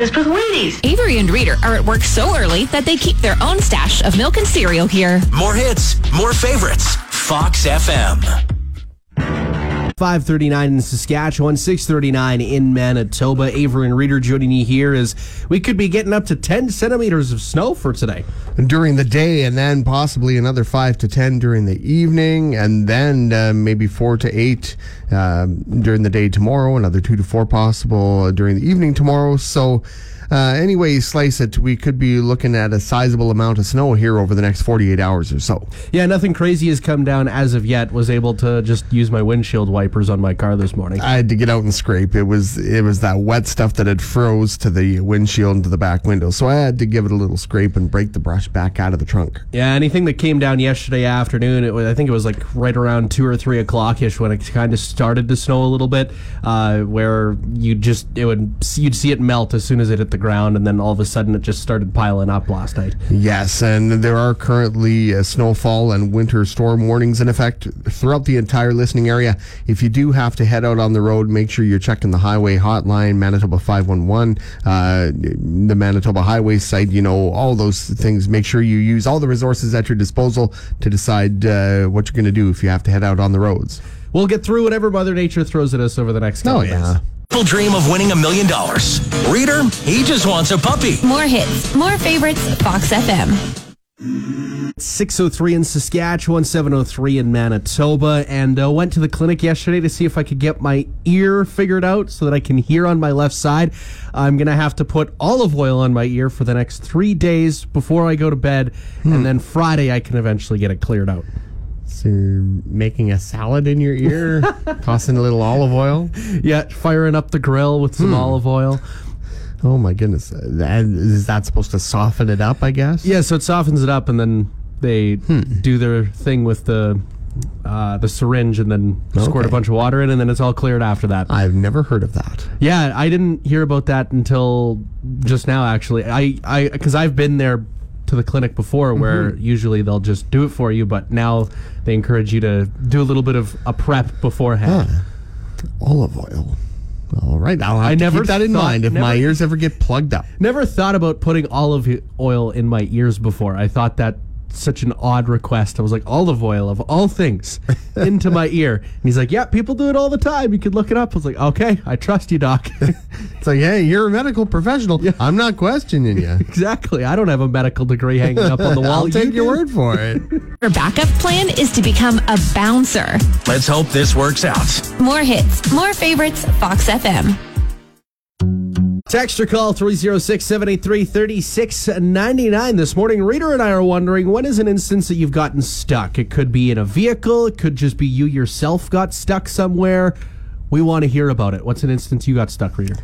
It's for Wheaties. Avery and Reader are at work so early that they keep their own stash of milk and cereal here. More hits, more favorites. Fox FM. 539 in Saskatchewan, 639 in Manitoba. Avery and Reader joining you here as we could be getting up to 10 centimeters of snow for today. during the day, and then possibly another five to ten during the evening, and then uh, maybe four to eight um, during the day tomorrow. Another two to four possible during the evening tomorrow. So. Uh, anyway, you slice it, we could be looking at a sizable amount of snow here over the next 48 hours or so. Yeah, nothing crazy has come down as of yet. Was able to just use my windshield wipers on my car this morning. I had to get out and scrape. It was it was that wet stuff that had froze to the windshield and to the back window. So I had to give it a little scrape and break the brush back out of the trunk. Yeah, anything that came down yesterday afternoon, it was, I think it was like right around two or three o'clock ish when it kind of started to snow a little bit, uh, where you just it would you'd see it melt as soon as it hit the ground, and then all of a sudden it just started piling up last night. Yes, and there are currently uh, snowfall and winter storm warnings in effect throughout the entire listening area. If you do have to head out on the road, make sure you're checking the highway hotline, Manitoba 511, uh, the Manitoba Highway site, you know, all those things. Make sure you use all the resources at your disposal to decide uh, what you're going to do if you have to head out on the roads. We'll get through whatever Mother Nature throws at us over the next couple Oh, days. Yeah. People dream of winning a million dollars. Reader, he just wants a puppy. More hits, more favorites, Fox FM. 603 in Saskatchewan, 703 in Manitoba, and uh, went to the clinic yesterday to see if I could get my ear figured out so that I can hear on my left side. I'm going to have to put olive oil on my ear for the next three days before I go to bed, and then Friday I can eventually get it cleared out. So you're making a salad in your ear, tossing a little olive oil. Yeah, firing up the grill with some olive oil. Oh my goodness, Uh, that, is that supposed to soften it up? I guess. Yeah, so it softens it up, and then they do their thing with the uh, the syringe, and then squirt a bunch of water in, and then it's all cleared after that. I've never heard of that. Yeah, I didn't hear about that until just now. Actually, I I because I've been there to the clinic before, where mm-hmm. usually they'll just do it for you, but now they encourage you to do a little bit of a prep beforehand. Olive oil. All right, I'll have I to never keep that in thought- mind if my ears ever get plugged up. Never thought about putting olive oil in my ears before. I thought that such an odd request. I was like, olive oil of all things into my ear. And he's like, yeah, people do it all the time. You could look it up. I was like, okay, I trust you, doc. It's like, hey, you're a medical professional. I'm not questioning you. exactly. I don't have a medical degree hanging up on the wall. I'll take You your do. word for it. Your backup plan is to become a bouncer. Let's hope this works out. More hits, more favorites, Fox FM. Text or call 306 783 3699. This morning, Reader and I are wondering when is an instance that you've gotten stuck? It could be in a vehicle, it could just be you yourself got stuck somewhere. We want to hear about it. What's an instance you got stuck, Reader?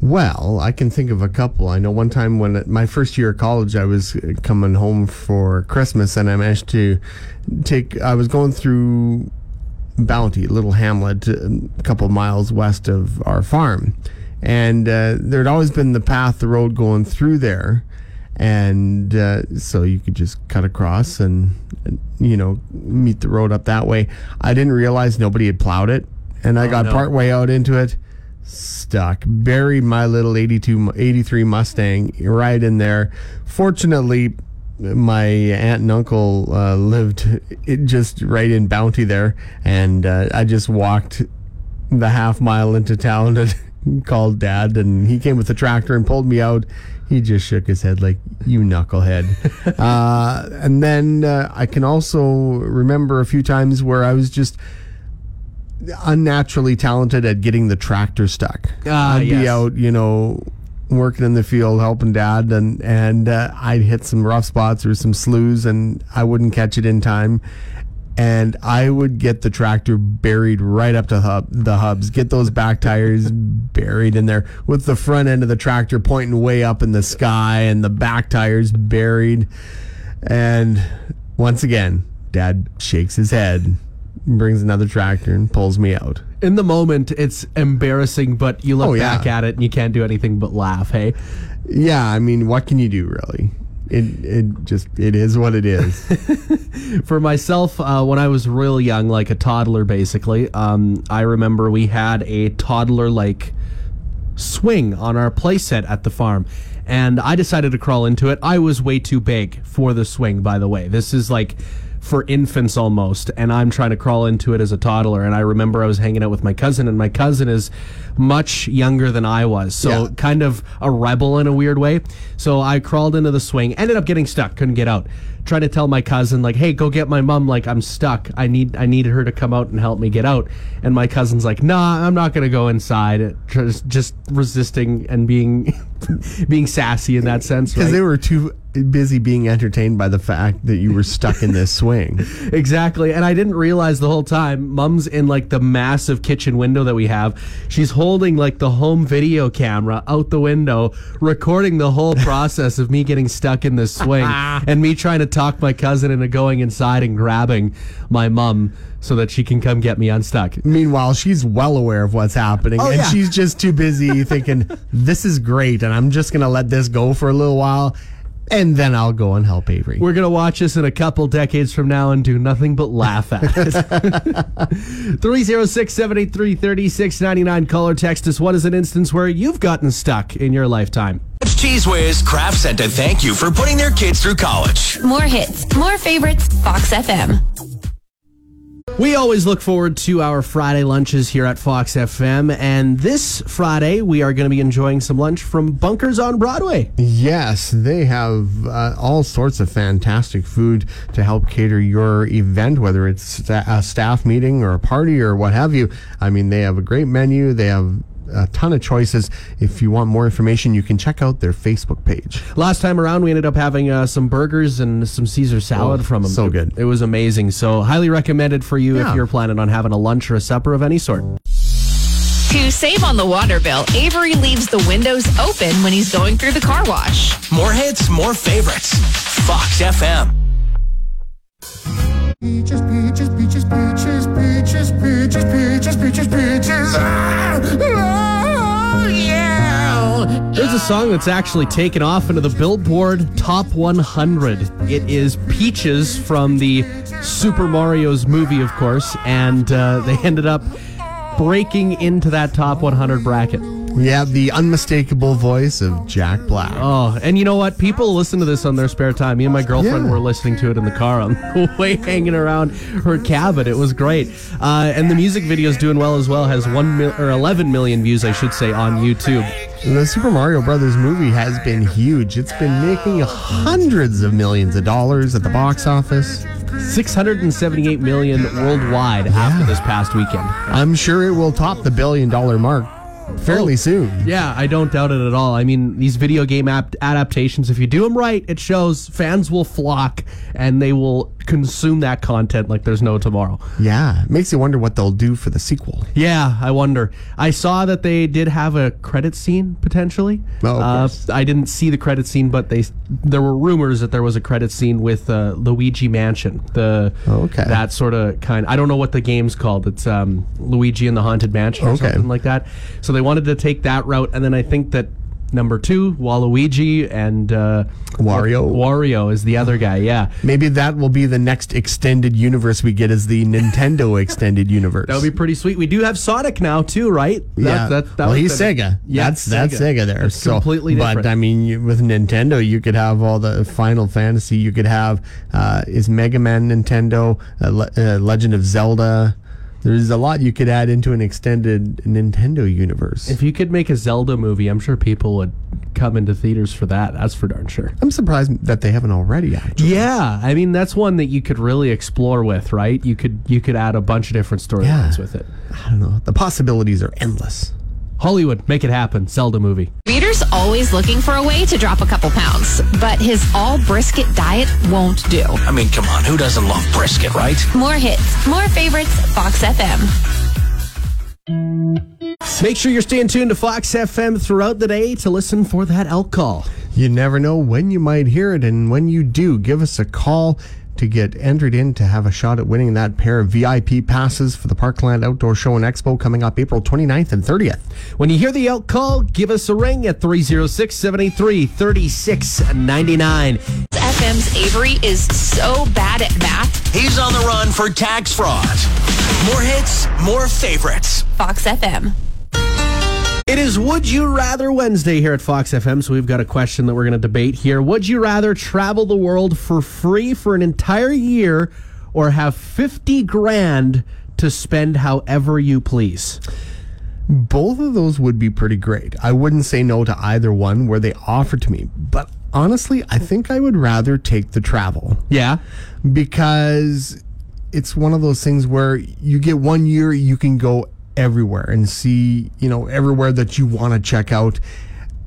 Well, I can think of a couple. I know one time when my first year of college, I was uh, coming home for Christmas and I managed to take, I was going through Bounty, a little hamlet um, a couple miles west of our farm. And uh, there'd always been the path, the road going through there. And uh, so you could just cut across and, you know, meet the road up that way. I didn't realize nobody had plowed it. And I got no. part way out into it stuck buried my little 82 83 mustang right in there fortunately my aunt and uncle uh, lived it just right in bounty there and uh, i just walked the half mile into town and called dad and he came with the tractor and pulled me out he just shook his head like you knucklehead uh, and then uh, i can also remember a few times where i was just unnaturally talented at getting the tractor stuck. Ah, I'd be out, you know, working in the field helping dad, and and uh, I'd hit some rough spots or some sloughs, and I wouldn't catch it in time. And I would get the tractor buried right up to hub, the hubs, get those back tires buried in there with the front end of the tractor pointing way up in the sky and the back tires buried. And once again, dad shakes his head, brings another tractor and pulls me out. In the moment, it's embarrassing, but you look Oh, yeah. back at it and you can't do anything but laugh. Hey, Yeah, I mean, what can you do really? It it just it is what it is. for myself, uh, when I was real young, like a toddler, basically, um, I remember we had a toddler like swing on our playset at the farm. And I decided to crawl into it. I was way too big for the swing, by the way. This is like for infants almost. And I'm trying to crawl into it as a toddler. And I remember I was hanging out with my cousin, and my cousin is much younger than I was. So Yeah. kind of a rebel in a weird way. So I crawled into the swing, ended up getting stuck, couldn't get out. Tried to tell my cousin like, "Hey, go get my mom. Like, I'm stuck. I need I need her to come out and help me get out." And my cousin's like, "Nah, I'm not gonna go inside." Just just resisting and being being sassy in that sense. Because Right? they were too busy being entertained by the fact that you were stuck in this swing. Exactly. And I didn't realize the whole time, mom's in like the massive kitchen window that we have. She's holding like the home video camera out the window, recording the whole process of me getting stuck in this swing and me trying to talk my cousin into going inside and grabbing my mom so that she can come get me unstuck. Meanwhile, she's well aware of what's happening, Oh, and yeah. she's just too busy thinking, "This is great," and I'm just gonna let this go for a little while, and then I'll go and help Avery. We're going to watch this in a couple decades from now and do nothing but laugh at it. 306 783 3699. Call or text us. What is an instance where you've gotten stuck in your lifetime? Cheez Whiz Kraft sent to thank you for putting their kids through college. More hits, more favorites, Fox FM. We always look forward to our Friday lunches here at Fox FM, and this Friday we are going to be enjoying some lunch from Bunkers on Broadway. Yes, they have uh, all sorts of fantastic food to help cater your event, whether it's a staff meeting or a party or what have you. I mean, they have a great menu. They have a ton of choices. If you want more information, you can check out their Facebook page. Last time around, we ended up having uh, some burgers and some Caesar salad Oh, from them. so good. It was amazing. So, highly recommended for you Yeah. if you're planning on having a lunch or a supper of any sort. To save on the water bill, Avery leaves the windows open when he's going through the car wash. More hits, more favorites. Fox FM. A song that's actually taken off into the Billboard Top 100. It is Peaches from the Super Mario's movie, of course, and uh, they ended up breaking into that top 100 bracket. Yeah, the unmistakable voice of Jack Black. Oh, and you know what? People listen to this on their spare time. Me and my girlfriend Yeah. were listening to it in the car on the way, hanging around her cabin. It was great, uh, and the music video is doing well as well. Has one mil- or 11 million views, I should say, on YouTube. The Super Mario Brothers movie has been huge. It's been making hundreds of millions of dollars at the box office. 678 million worldwide after this past weekend. I'm sure it will top the billion dollar mark fairly oh. soon. Yeah, I don't doubt it at all. I mean, these video game ap- adaptations, if you do them right, it shows fans will flock and they will consume that content like there's no tomorrow. Yeah, it makes you wonder what they'll do for the sequel. Yeah, I wonder. I saw that they did have a credit scene potentially. Oh, of uh. I didn't see the credit scene, but they there were rumors that there was a credit scene with uh, Luigi Mansion. The Okay. that sort of kind. I don't know what the game's called. It's um, Luigi and the Haunted Mansion or Okay. something like that. So they wanted to take that route, and then I think that number two, Waluigi and uh, Wario. Wario is the other guy. Yeah. Maybe that will be the next extended universe we get as the Nintendo extended universe. That would be pretty sweet. We do have Sonic now too, right? yeah. That, that, that well, he's Sega. Yeah, that's that's Sega there. It's so completely different. But I mean, you, with Nintendo, you could have all the Final Fantasy. You could have uh, is Mega Man Nintendo, uh, Le- uh, Legend of Zelda. There's a lot you could add into an extended Nintendo universe. If you could make a Zelda movie, I'm sure people would come into theaters for that. That's for darn sure. I'm surprised that they haven't already. Actually, Yeah, I mean that's one that you could really explore with, right? You could you could add a bunch of different storylines Yeah. with it. I don't know. The possibilities are endless. Hollywood, make it happen. Zelda movie. Reader's always looking for a way to drop a couple pounds, but his all brisket diet won't do. I mean, come on, who doesn't love brisket, right? More hits, more favorites, Fox FM. Make sure you're staying tuned to Fox FM throughout the day to listen for that elk call. You never know when you might hear it, and when you do, give us a call to get entered in to have a shot at winning that pair of VIP passes for the Parkland Outdoor Show and Expo coming up April 29th and 30th. When you hear the elk call, give us a ring at 306 783 3699. FM's Avery is so bad at math. He's on the run for tax fraud. More hits, more favorites. Fox FM. It is Would You Rather Wednesday here at Fox FM, so we've got a question that we're going to debate here. Would you rather travel the world for free for an entire year or have 50 grand to spend however you please? Both of those would be pretty great. I wouldn't say no to either one where they offered to me, but honestly, I think I would rather take the travel Yeah. because it's one of those things where you get one year you can go everywhere and see you know everywhere that you want to check out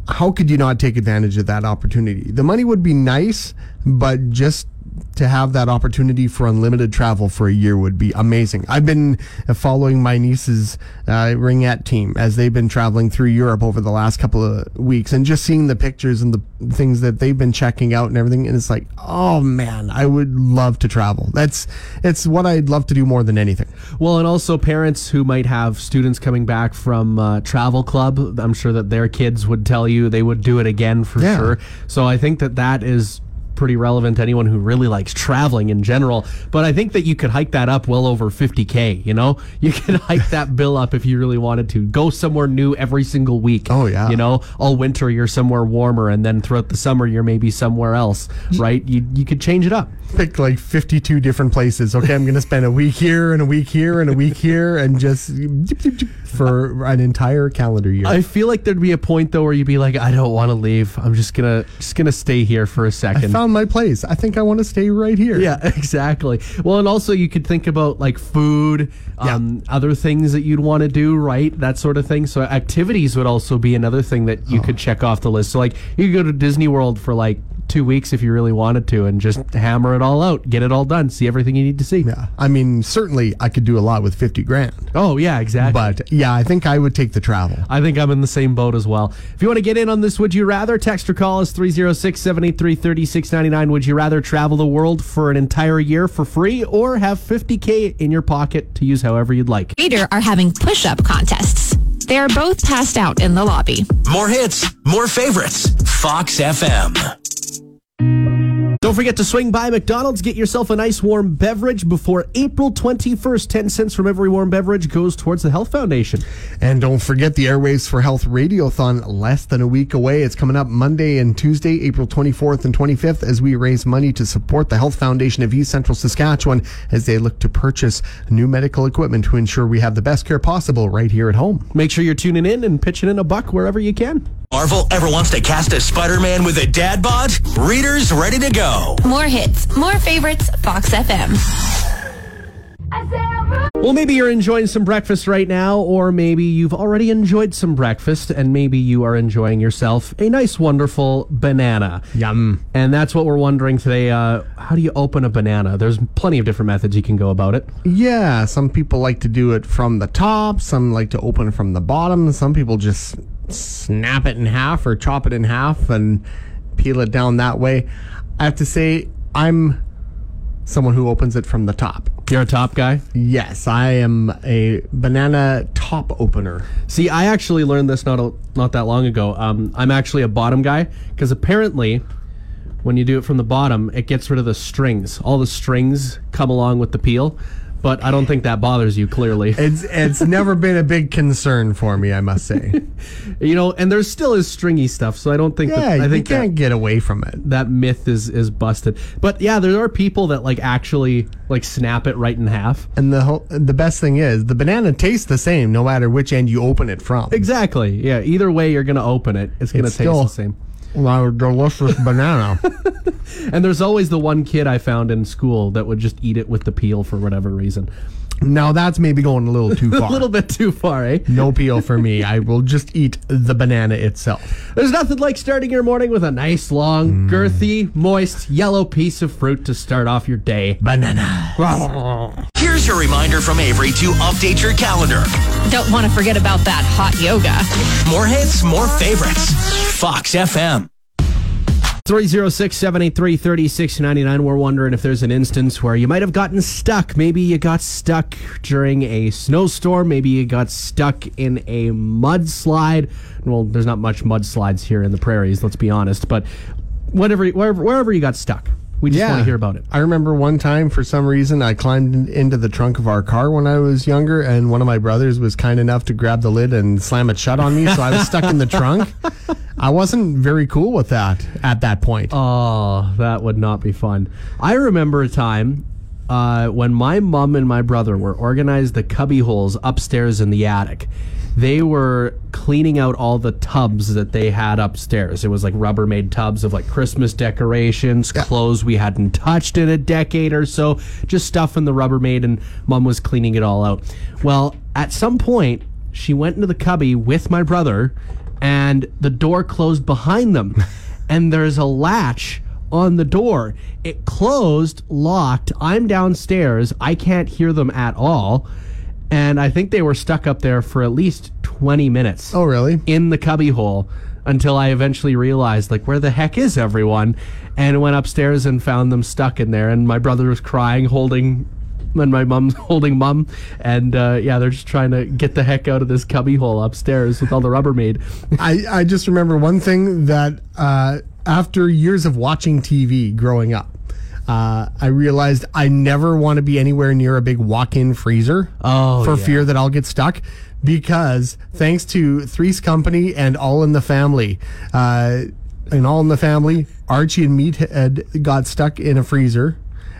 how could you not take advantage of that opportunity? The money would be nice but just to have that opportunity for unlimited travel for a year would be amazing. I've been following my niece's uh, ringette team as they've been traveling through Europe over the last couple of weeks and just seeing the pictures and the things that they've been checking out and everything. And it's like, oh man, I would love to travel. That's it's what I'd love to do more than anything. Well, and also parents who might have students coming back from uh, travel club. I'm sure that their kids would tell you they would do it again for Yeah. sure. So I think that that is pretty relevant to anyone who really likes traveling in general. But I think that you could hike that up well over 50k. You know, you could hike that bill up if you really wanted to. Go somewhere new every single week. Oh, yeah. You know, all winter you're somewhere warmer, and then throughout the summer you're maybe somewhere else. Right? You you could change it up. Pick like 52 different places. Okay, I'm going to spend a week here and a week here and a week here and just for an entire calendar year. I feel like there'd be a point though where you'd be like, I don't want to leave. I'm just gonna just gonna stay here for a second. Found my place. I think I want to stay right here. yeah, exactly. Well, and also you could think about like food, um, other things that you'd want to do, right? That sort of thing. So activities would also be another thing that Oh. you could check off the list. So like you could go to Disney World for like two weeks if you really wanted to, and just hammer it all out, get it all done, see everything you need to see. Yeah. I mean, certainly I could do a lot with 50 grand. Oh yeah, exactly. But yeah, I think I would take the travel. I think I'm in the same boat as well. If you want to get in on this, would you rather? Text or call us 306 783 3699. Would you rather travel the world for an entire year for free or have 50K in your pocket to use however you'd like? Reader are having push up contests. They are both passed out in the lobby. More hits, more favorites. Fox FM. Don't forget to swing by McDonald's, get yourself a nice warm beverage before April 21st. 10 cents from every warm beverage goes towards the Health Foundation. And don't forget the Airwaves for Health Radiothon less than a week away. It's coming up Monday and Tuesday, April 24th and 25th, as we raise money to support the Health Foundation of East Central Saskatchewan as they look to purchase new medical equipment to ensure we have the best care possible right here at home. Make sure you're tuning in and pitching in a buck wherever you can. Marvel ever wants to cast a Spider Man with a dad bod? Readers ready to go. More hits, more favorites, Fox FM. Well, maybe you're enjoying some breakfast right now, or maybe you've already enjoyed some breakfast, and maybe you are enjoying yourself a nice, wonderful banana. Yum. And that's what we're wondering today. Uh, how do you open a banana? There's plenty of different methods you can go about it. Yeah, some people like to do it from the top, some like to open from the bottom, some people just snap it in half or chop it in half and peel it down that way. I have to say, I'm someone who opens it from the top. You're a top guy. Yes, I am a banana top opener. See, I actually learned this not a, not that long ago. Um, I'm actually a bottom guy because apparently, when you do it from the bottom, it gets rid of the strings. All the strings come along with the peel, but I don't think that bothers you. Clearly, It's it's never been a big concern for me, I must say. you know, and there still is stringy stuff, so I don't think Yeah, that I think that- can't get away from it. that myth is is busted. But yeah, there are people that like actually like snap it right in half. And the whole, the best thing is, the banana tastes the same no matter which end you open it from. Exactly. Yeah. Either way, you're gonna open it. It's gonna It's taste still- the same. Wow, delicious banana. And there's always the one kid I found in school that would just eat it with the peel for whatever reason. Now that's maybe going a little too far. A little bit too far, eh? No peel for me. I will just eat the banana itself. There's nothing like starting your morning with a nice, long, girthy, moist, yellow piece of fruit to start off your day. Banana. Here's your reminder from Avery to update your calendar. Don't want to forget about that hot yoga. More hits, more favorites. Fox FM. 306-783-3699. We're wondering if there's an instance where you might have gotten stuck. Maybe you got stuck during a snowstorm. Maybe you got stuck in a mudslide. Well, there's not much mudslides here in the prairies, let's be honest. But whatever, wherever, wherever you got stuck, we just want to hear about it. I remember one time, for some reason, I climbed in- into the trunk of our car when I was younger, and one of my brothers was kind enough to grab the lid and slam it shut on me, so I was stuck in the trunk. I wasn't very cool with that at that point. Oh, that would not be fun. I remember a time uh, when my mom and my brother were organized the cubby holes upstairs in the attic. They were cleaning out all the tubs that they had upstairs. It was like Rubbermaid tubs of like Christmas decorations, clothes we hadn't touched in a decade or so, just stuff in the Rubbermaid, and mom was cleaning it all out. Well, at some point, she went into the cubby with my brother, and the door closed behind them. and there's a latch on the door. It closed, locked. I'm downstairs. I can't hear them at all. And I think they were stuck up there for at least 20 minutes oh, really? in the cubby hole until I eventually realized, like, where the heck is everyone? And went upstairs and found them stuck in there. And my brother was crying, holding, and my mom's holding mom. And uh, yeah, they're just trying to get the heck out of this cubby hole upstairs with all the Rubbermaid. I, I just remember one thing that uh, after years of watching TV growing up, uh, I realized I never want to be anywhere near a big walk-in freezer Oh, for yeah. fear that I'll get stuck. Because thanks to Three's Company and All in the Family, uh, in All in the Family, Archie and Meathead got stuck in a freezer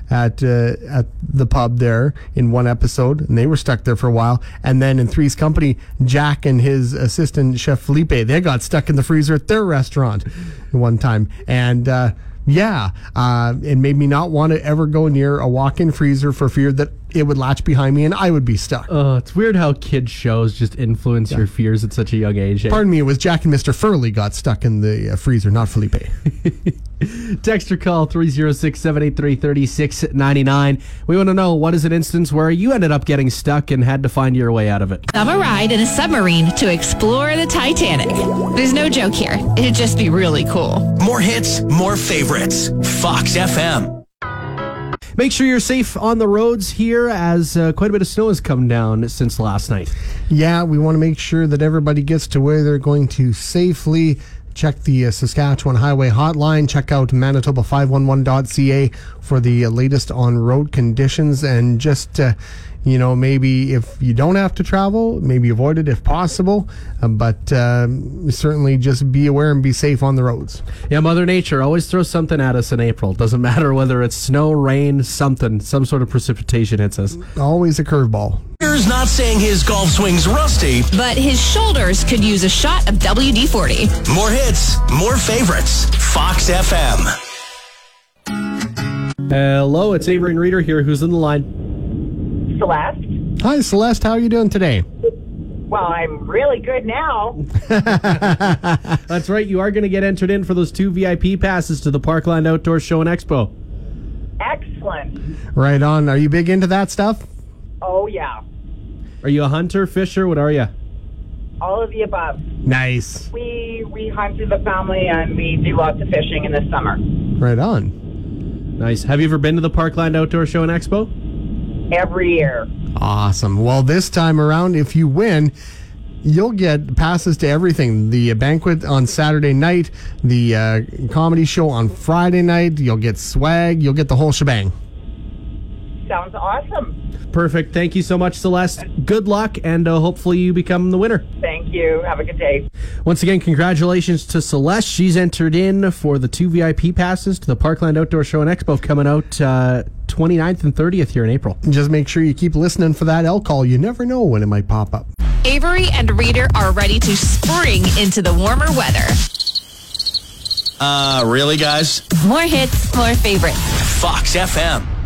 at uh, at the pub there in one episode, and they were stuck there for a while. And then in Three's Company, Jack and his assistant chef Felipe, they got stuck in the freezer at their restaurant one time, and. Uh, yeah, uh, it made me not want to ever go near a walk-in freezer for fear that it would latch behind me and I would be stuck. Oh, it's weird how kids shows just influence your fears at such a young age. eh? Pardon me, it was Jack and Mr. Furley got stuck in the uh, freezer, not Felipe. Text or call 306 783 3699. We want to know what is an instance where you ended up getting stuck and had to find your way out of it. I'm a ride in a submarine to explore the Titanic. There's no joke here. It'd just be really cool. More hits, more favorites. Fox FM. Make sure you're safe on the roads here as uh, quite a bit of snow has come down since last night. Yeah, we want to make sure that everybody gets to where they're going to safely. Check the uh, Saskatchewan Highway Hotline. Check out Manitoba511.ca for the uh, latest on road conditions. And just, uh, you know, maybe if you don't have to travel, maybe avoid it if possible. Uh, but um, certainly just be aware and be safe on the roads. Yeah, Mother Nature always throws something at us in April. Doesn't matter whether it's snow, rain, something, some sort of precipitation hits us. Always a curveball. Here's not saying his golf swing's rusty. But his shoulders could use a shot of WD 40. More hits, more favorites. Fox FM. Hello, it's Avery and Reader here. Who's in the line? Celeste. Hi, Celeste. How are you doing today? Well, I'm really good now. That's right. You are going to get entered in for those two VIP passes to the Parkland Outdoor Show and Expo. Excellent. Right on. Are you big into that stuff? Oh, yeah. Are you a hunter, fisher? What are you? All of the above. Nice. We we hunt with the family and we do lots of fishing in the summer. Right on. Nice. Have you ever been to the Parkland Outdoor Show and Expo? Every year. Awesome. Well, this time around, if you win, you'll get passes to everything the banquet on Saturday night, the uh, comedy show on Friday night. You'll get swag, you'll get the whole shebang. Sounds awesome. Perfect. Thank you so much, Celeste. Good luck, and uh, hopefully you become the winner. Thank you. Have a good day. Once again, congratulations to Celeste. She's entered in for the two VIP passes to the Parkland Outdoor Show and Expo coming out uh, 29th and 30th here in April. Just make sure you keep listening for that elk call. You never know when it might pop up. Avery and Reader are ready to spring into the warmer weather. Uh, really, guys? More hits, more favorites. Fox FM.